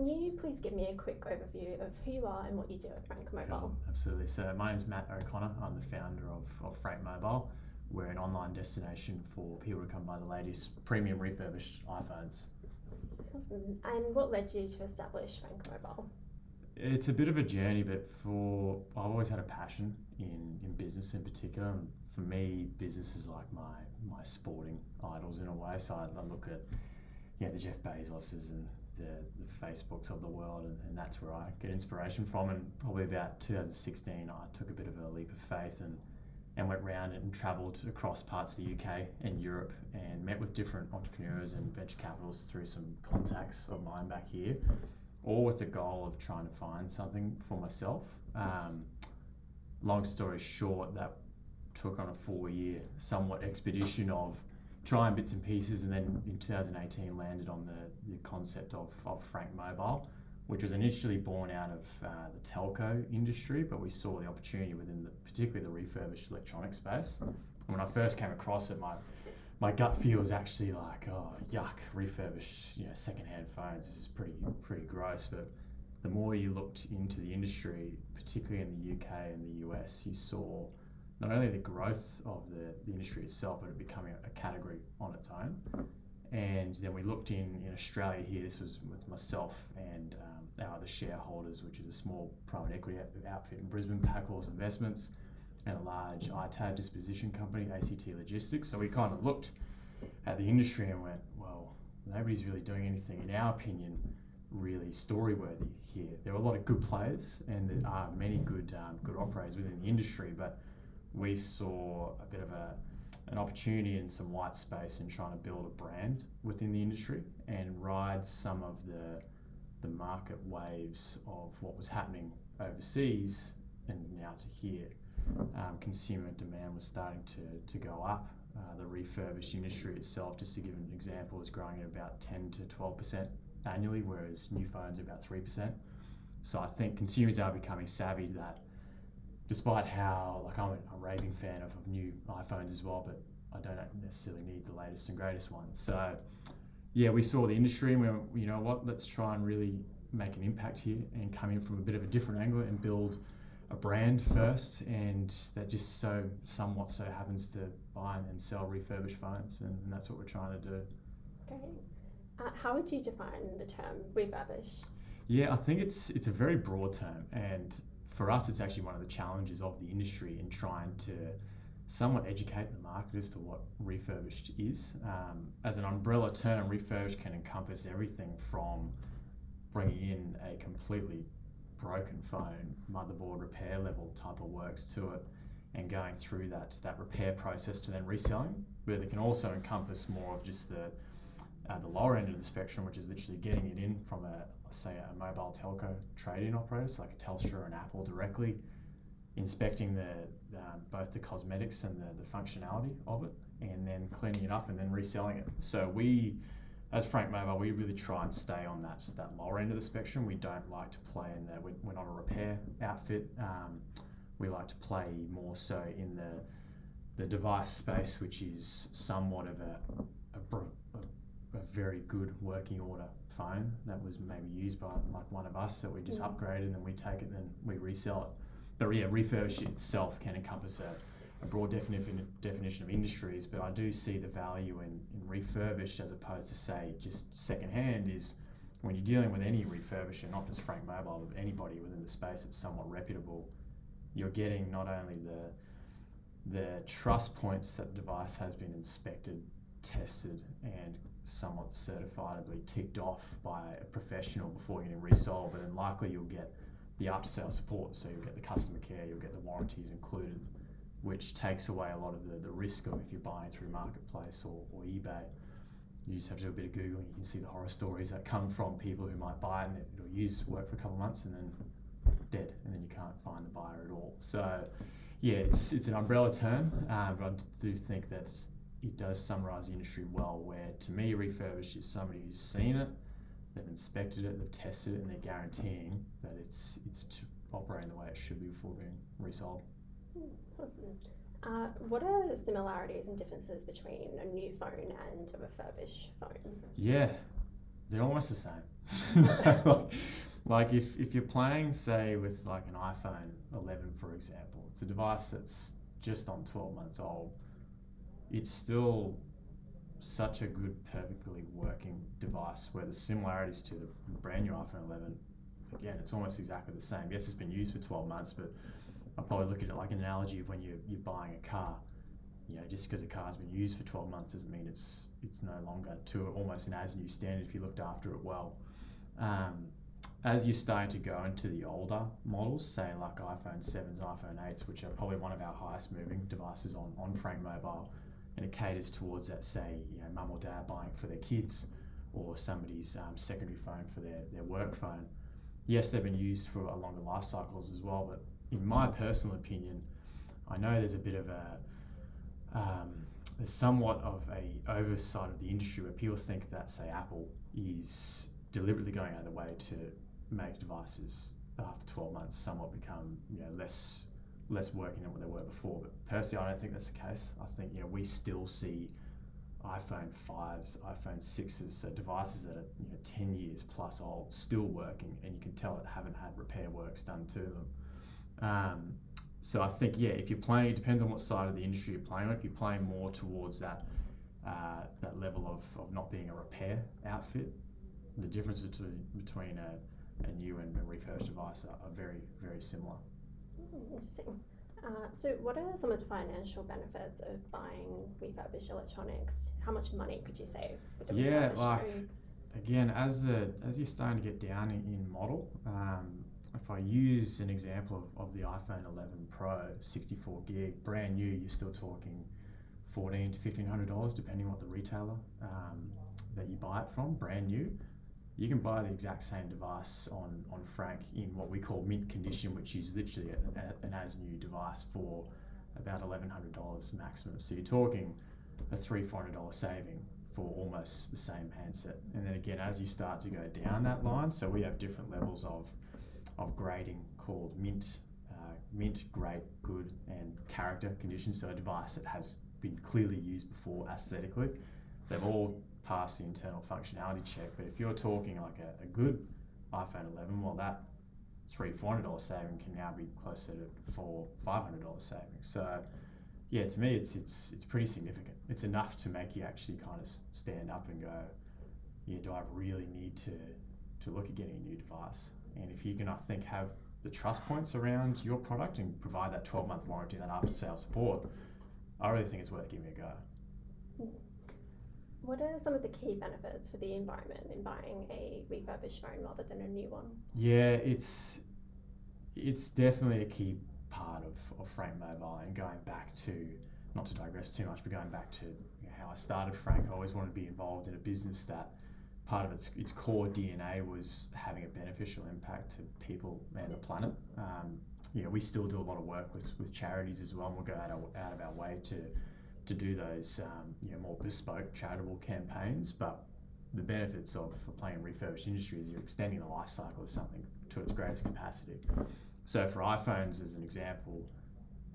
can you please give me a quick overview of who you are and what you do at Frank Mobile? Cool, absolutely. So my name's Matt O'Connor. I'm the founder of, of Frank Mobile. We're an online destination for people to come buy the latest premium refurbished iPhones. Awesome. And what led you to establish Frank Mobile? It's a bit of a journey, but for I've always had a passion in, in business in particular. And for me, business is like my my sporting idols in a way. So I, I look at yeah the Jeff Bezoses and the, the Facebooks of the world, and, and that's where I get inspiration from. And probably about 2016, I took a bit of a leap of faith and and went around and travelled across parts of the UK and Europe and met with different entrepreneurs and venture capitalists through some contacts of mine back here, all with the goal of trying to find something for myself. Um, long story short, that took on a four year, somewhat expedition of trying bits and pieces, and then in 2018 landed on the, the concept of, of Frank Mobile which was initially born out of uh, the telco industry, but we saw the opportunity within the, particularly the refurbished electronic space. And when I first came across it, my my gut feel was actually like, oh yuck, refurbished, you know, secondhand phones. This is pretty pretty gross. But the more you looked into the industry, particularly in the UK and the US, you saw not only the growth of the, the industry itself, but it becoming a, category on its own. And then we looked in, in Australia here, this was with myself and um, our other shareholders, which is a small private equity outfit in Brisbane, Packhorse Investments, and a large ITAD disposition company, ACT Logistics. So we kind of looked at the industry and went, well, nobody's really doing anything, in our opinion, really story worthy here. There are a lot of good players and there are many good, um, good operators within the industry, but we saw a bit of a an opportunity and some white space in trying to build a brand within the industry and ride some of the the market waves of what was happening overseas and now to here. Um, consumer demand was starting to, to go up. Uh, the refurbished industry itself, just to give an example, is growing at about 10 to 12% annually, whereas new phones are about 3%. So I think consumers are becoming savvy to that despite how like I'm a, a raving fan of, of new iPhones as well, but I don't necessarily need the latest and greatest ones. So yeah, we saw the industry and we went, you know what, let's try and really make an impact here and come in from a bit of a different angle and build a brand first and that just so somewhat so happens to buy and sell refurbished phones and, and that's what we're trying to do. Great. Uh, how would you define the term refurbished? Yeah, I think it's it's a very broad term and for us, it's actually one of the challenges of the industry in trying to somewhat educate the market as to what refurbished is. Um, as an umbrella term, refurbished can encompass everything from bringing in a completely broken phone, motherboard repair level type of works to it, and going through that that repair process to then reselling. But it can also encompass more of just the uh, the lower end of the spectrum, which is literally getting it in from a say a mobile telco trade-in operator, so like a Telstra or an Apple directly, inspecting the um, both the cosmetics and the, the functionality of it, and then cleaning it up and then reselling it. So we, as Frank Mobile, we really try and stay on that that lower end of the spectrum. We don't like to play in the we're, we're not a repair outfit. Um, we like to play more so in the the device space, which is somewhat of a, a, a, very good working order phone that was maybe used by like one of us that we just mm. upgrade and then we take it and then we resell it. But yeah, refurbish itself can encompass a, a broad definition definition of industries, but I do see the value in, in refurbished as opposed to say just secondhand is when you're dealing with any refurbisher, not just Frank Mobile, but anybody within the space that's somewhat reputable, you're getting not only the the trust points that the device has been inspected, tested, and somewhat certifiably ticked off by a professional before getting resold, but then likely you'll get the after sale support. So you'll get the customer care, you'll get the warranties included, which takes away a lot of the, the risk of if you're buying through Marketplace or, or eBay. You just have to do a bit of Googling. You can see the horror stories that come from people who might buy and it'll use work for a couple of months and then dead, and then you can't find the buyer at all. So, yeah, it's it's an umbrella term, uh, but I do think that it does summarize the industry well. Where to me, refurbished is somebody who's seen it, they've inspected it, they've tested it, and they're guaranteeing that it's it's operating the way it should be before being resold. Awesome. Uh, what are the similarities and differences between a new phone and a refurbished phone? Yeah, they're almost the same. like, like if, if you're playing, say, with like an iPhone 11, for example, it's a device that's just on 12 months old. It's still such a good, perfectly working device where the similarities to the brand new iPhone 11, again, it's almost exactly the same. Yes, it's been used for 12 months, but I probably look at it like an analogy of when you're, you're buying a car. You know, just because a car's been used for 12 months doesn't mean it's it's no longer to almost an as new standard if you looked after it well. Um, as you're starting to go into the older models, say like iPhone 7s, iPhone 8s, which are probably one of our highest moving devices on, on Frank Mobile, and it caters towards that, say, you know, mum or dad buying for their kids or somebody's um, secondary phone for their, their work phone. Yes, they've been used for a longer life cycles as well, but in my personal opinion, I know there's a bit of a um, somewhat of a oversight of the industry where people think that say Apple is deliberately going out of the way to make devices after 12 months somewhat become you know less less working than what they were before. But personally, I don't think that's the case. I think you know we still see iPhone 5s, iPhone 6s, so devices that are you know 10 years plus old, still working, and you can tell it haven't had repair works done to them. Um, so I think yeah, if you're playing, it depends on what side of the industry you're playing on. If you're playing more towards that uh, that level of, of not being a repair outfit, the difference between between a, a new and a refurbished device are, are very very similar. Interesting. Uh, so, what are some of the financial benefits of buying refurbished electronics? How much money could you save Yeah, like again, as the as you're starting to get down in, in model, um, if I use an example of, of the iPhone 11 Pro, 64 gig, brand new, you're still talking 14 to 1500 dollars, depending on what the retailer um, that you buy it from, brand new. You can buy the exact same device on, on Frank in what we call mint condition, which is literally a, a- an as new device for about $1,100 maximum. So you're talking a three, four hundred dollar saving for almost the same handset. And then again, as you start to go down that line, so we have different levels of of grading called mint, uh, mint, great, good, and character condition. So a device that has been clearly used before aesthetically, they've all passed the internal functionality check. But if you're talking like a, a good iPhone 11, well, that three, four hundred dollar saving can now be closer to four, five hundred dollar saving. So yeah, to me, it's it's it's pretty significant. It's enough to make you actually kind of stand up and go, yeah, do I really need to to look at getting a new device? And if you can, I think, have the trust points around your product and provide that 12 month warranty, that after sale support, I really think it's worth giving a go. What are some of the key benefits for the environment in buying a refurbished phone rather than a new one? Yeah, it's it's definitely a key part of, of Frank Mobile and going back to not to digress too much, but going back to how I started Frank, I always wanted to be involved in a business that part of its its core DNA was having a beneficial impact to people and the planet. Um, you know, we still do a lot of work with, with charities as well, and we'll go out, our, out of our way to to do those um, you know more bespoke charitable campaigns. But the benefits of for playing refurbished industry is you're extending the life cycle of something to its greatest capacity. So for iPhones, as an example,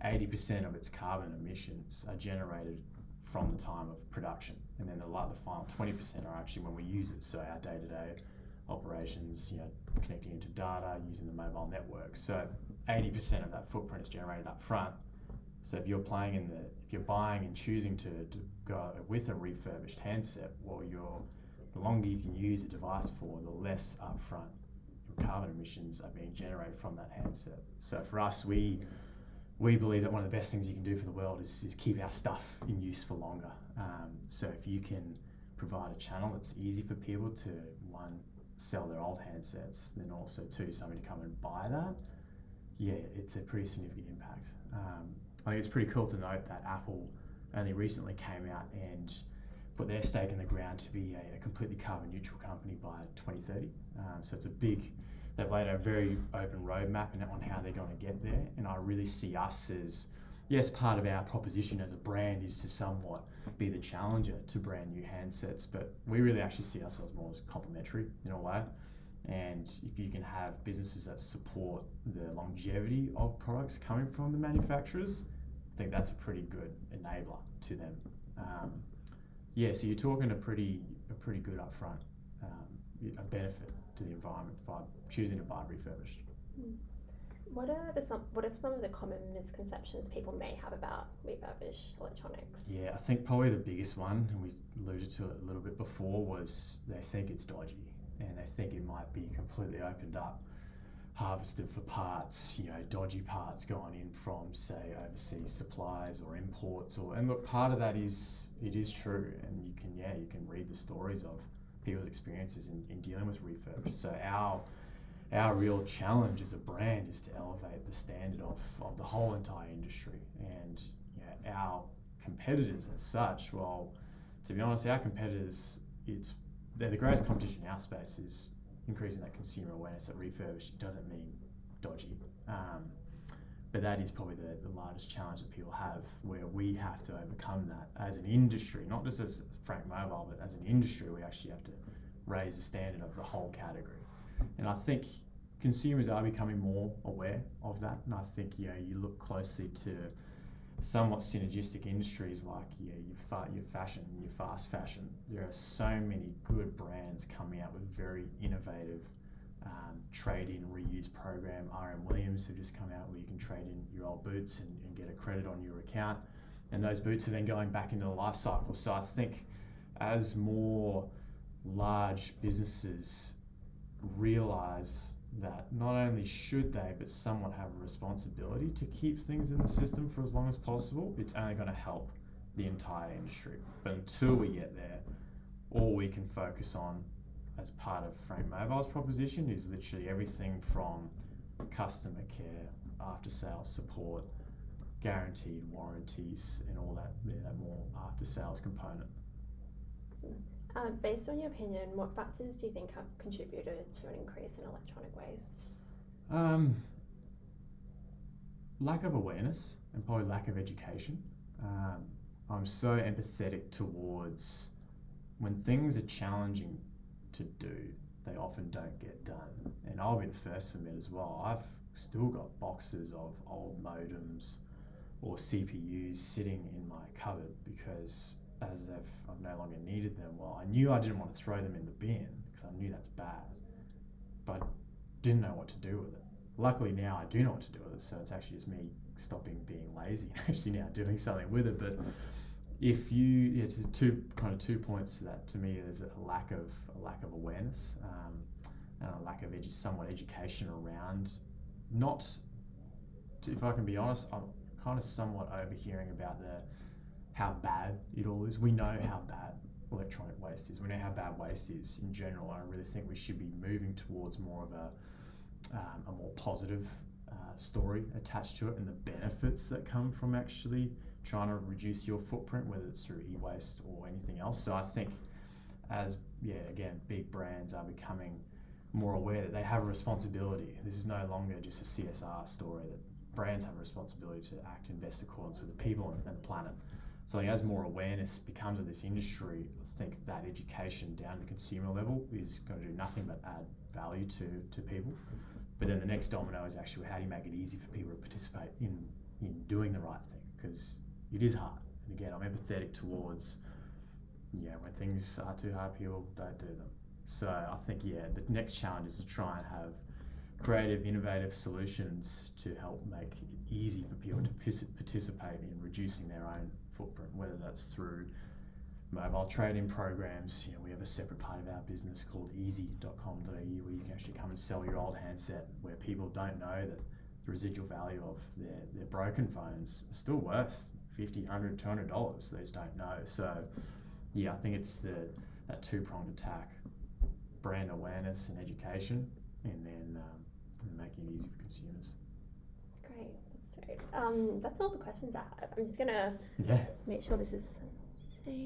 80% of its carbon emissions are generated from the time of production, and then the, the final 20% are actually when we use it. So our day-to-day operations, you know, connecting into data, using the mobile network. So 80% of that footprint is generated up front. So if you're playing in the, if you're buying and choosing to, to go with a refurbished handset, well, you're, the longer you can use a device for, the less upfront carbon emissions are being generated from that handset. So for us, we we believe that one of the best things you can do for the world is, is keep our stuff in use for longer. Um, so if you can provide a channel that's easy for people to one sell their old handsets, then also two somebody to come and buy that, yeah, it's a pretty significant impact. Um, I think it's pretty cool to note that Apple only recently came out and put their stake in the ground to be a, a completely carbon neutral company by 2030. Um, so it's a big, they've laid a very open roadmap on how they're going to get there. And I really see us as, yes, part of our proposition as a brand is to somewhat be the challenger to brand new handsets, but we really actually see ourselves more as complementary in a way. And if you can have businesses that support the longevity of products coming from the manufacturers, I think that's a pretty good enabler to them. Um, yeah, so you're talking a pretty a pretty good upfront um, a benefit to the environment by choosing to buy refurbished. What are the some what are some of the common misconceptions people may have about refurbished electronics? Yeah, I think probably the biggest one, and we alluded to it a little bit before, was they think it's dodgy and they think it might be completely opened up, harvested for parts, you know, dodgy parts going in from say overseas suppliers or imports or and look part of that is it is true and you can yeah, you can read the stories of people's experiences in, in dealing with refurbished. So our our real challenge as a brand is to elevate the standard of, of the whole entire industry. And you know, our competitors, as such, well, to be honest, our competitors, it's they're the greatest competition in our space is increasing that consumer awareness that refurbished doesn't mean dodgy. Um, but that is probably the, the largest challenge that people have where we have to overcome that as an industry, not just as Frank Mobile, but as an industry, we actually have to raise the standard of the whole category. And I think consumers are becoming more aware of that. And I think you know, you look closely to somewhat synergistic industries like yeah, your, fa- your fashion, your fast fashion. There are so many good brands coming out with very innovative um, trade-in reuse program. RM Williams have just come out where you can trade in your old boots and, and get a credit on your account, and those boots are then going back into the life cycle. So I think as more large businesses realize that not only should they, but someone have a responsibility to keep things in the system for as long as possible, it's only going to help the entire industry. But until we get there, all we can focus on as part of Frank Mobile's proposition is literally everything from customer care, after sales support, guaranteed warranties, and all that, that more after sales component. Uh, based on your opinion, what factors do you think have contributed to an increase in electronic waste? Um, lack of awareness and probably lack of education. Um, I'm so empathetic towards when things are challenging to do, they often don't get done. And I'll be the first to admit as well, I've still got boxes of old modems or CPUs sitting in my cupboard because as if I've no longer needed them. Well, I knew I didn't want to throw them in the bin because I knew that's bad, but didn't know what to do with it. Luckily now I do know what to do with it, so it's actually just me stopping being lazy and actually now doing something with it. But if you, yeah, two kind of two points to that. To me, there's a lack of a lack of awareness um, and a lack of edu- somewhat education around. Not, if I can be honest, I'm kind of somewhat overhearing about the how bad it all is. We know how bad electronic waste is. We know how bad waste is in general. I really think we should be moving towards more of a, um, a more positive uh, story attached to it and the benefits that come from actually trying to reduce your footprint, whether it's through e-waste or anything else. So I think as yeah, again, big brands are becoming more aware that they have a responsibility. This is no longer just a CSR story. That brands have a responsibility to act in best accordance with the people and, and the planet. So as more awareness becomes of this industry, I think that education down to consumer level is going to do nothing but add value to, to people. But then the next domino is actually how do you make it easy for people to participate in, in doing the right thing? Because it is hard. And again, I'm empathetic towards, yeah, when things are too hard, people don't do them. So I think, yeah, the next challenge is to try and have creative, innovative solutions to help make it easy for people to participate in reducing their own footprint, whether that's through mobile trading programs. You know, we have a separate part of our business called easy.com.au where you can actually come and sell your old handset where people don't know that the residual value of their, their broken phones is still worth 50 100 200 dollars. They just don't know. So yeah i think it's the that two-pronged attack brand awareness and education and then um, and making it easy for consumers. Great, great. Um, that's all the questions I have. I'm just gonna yeah make sure this is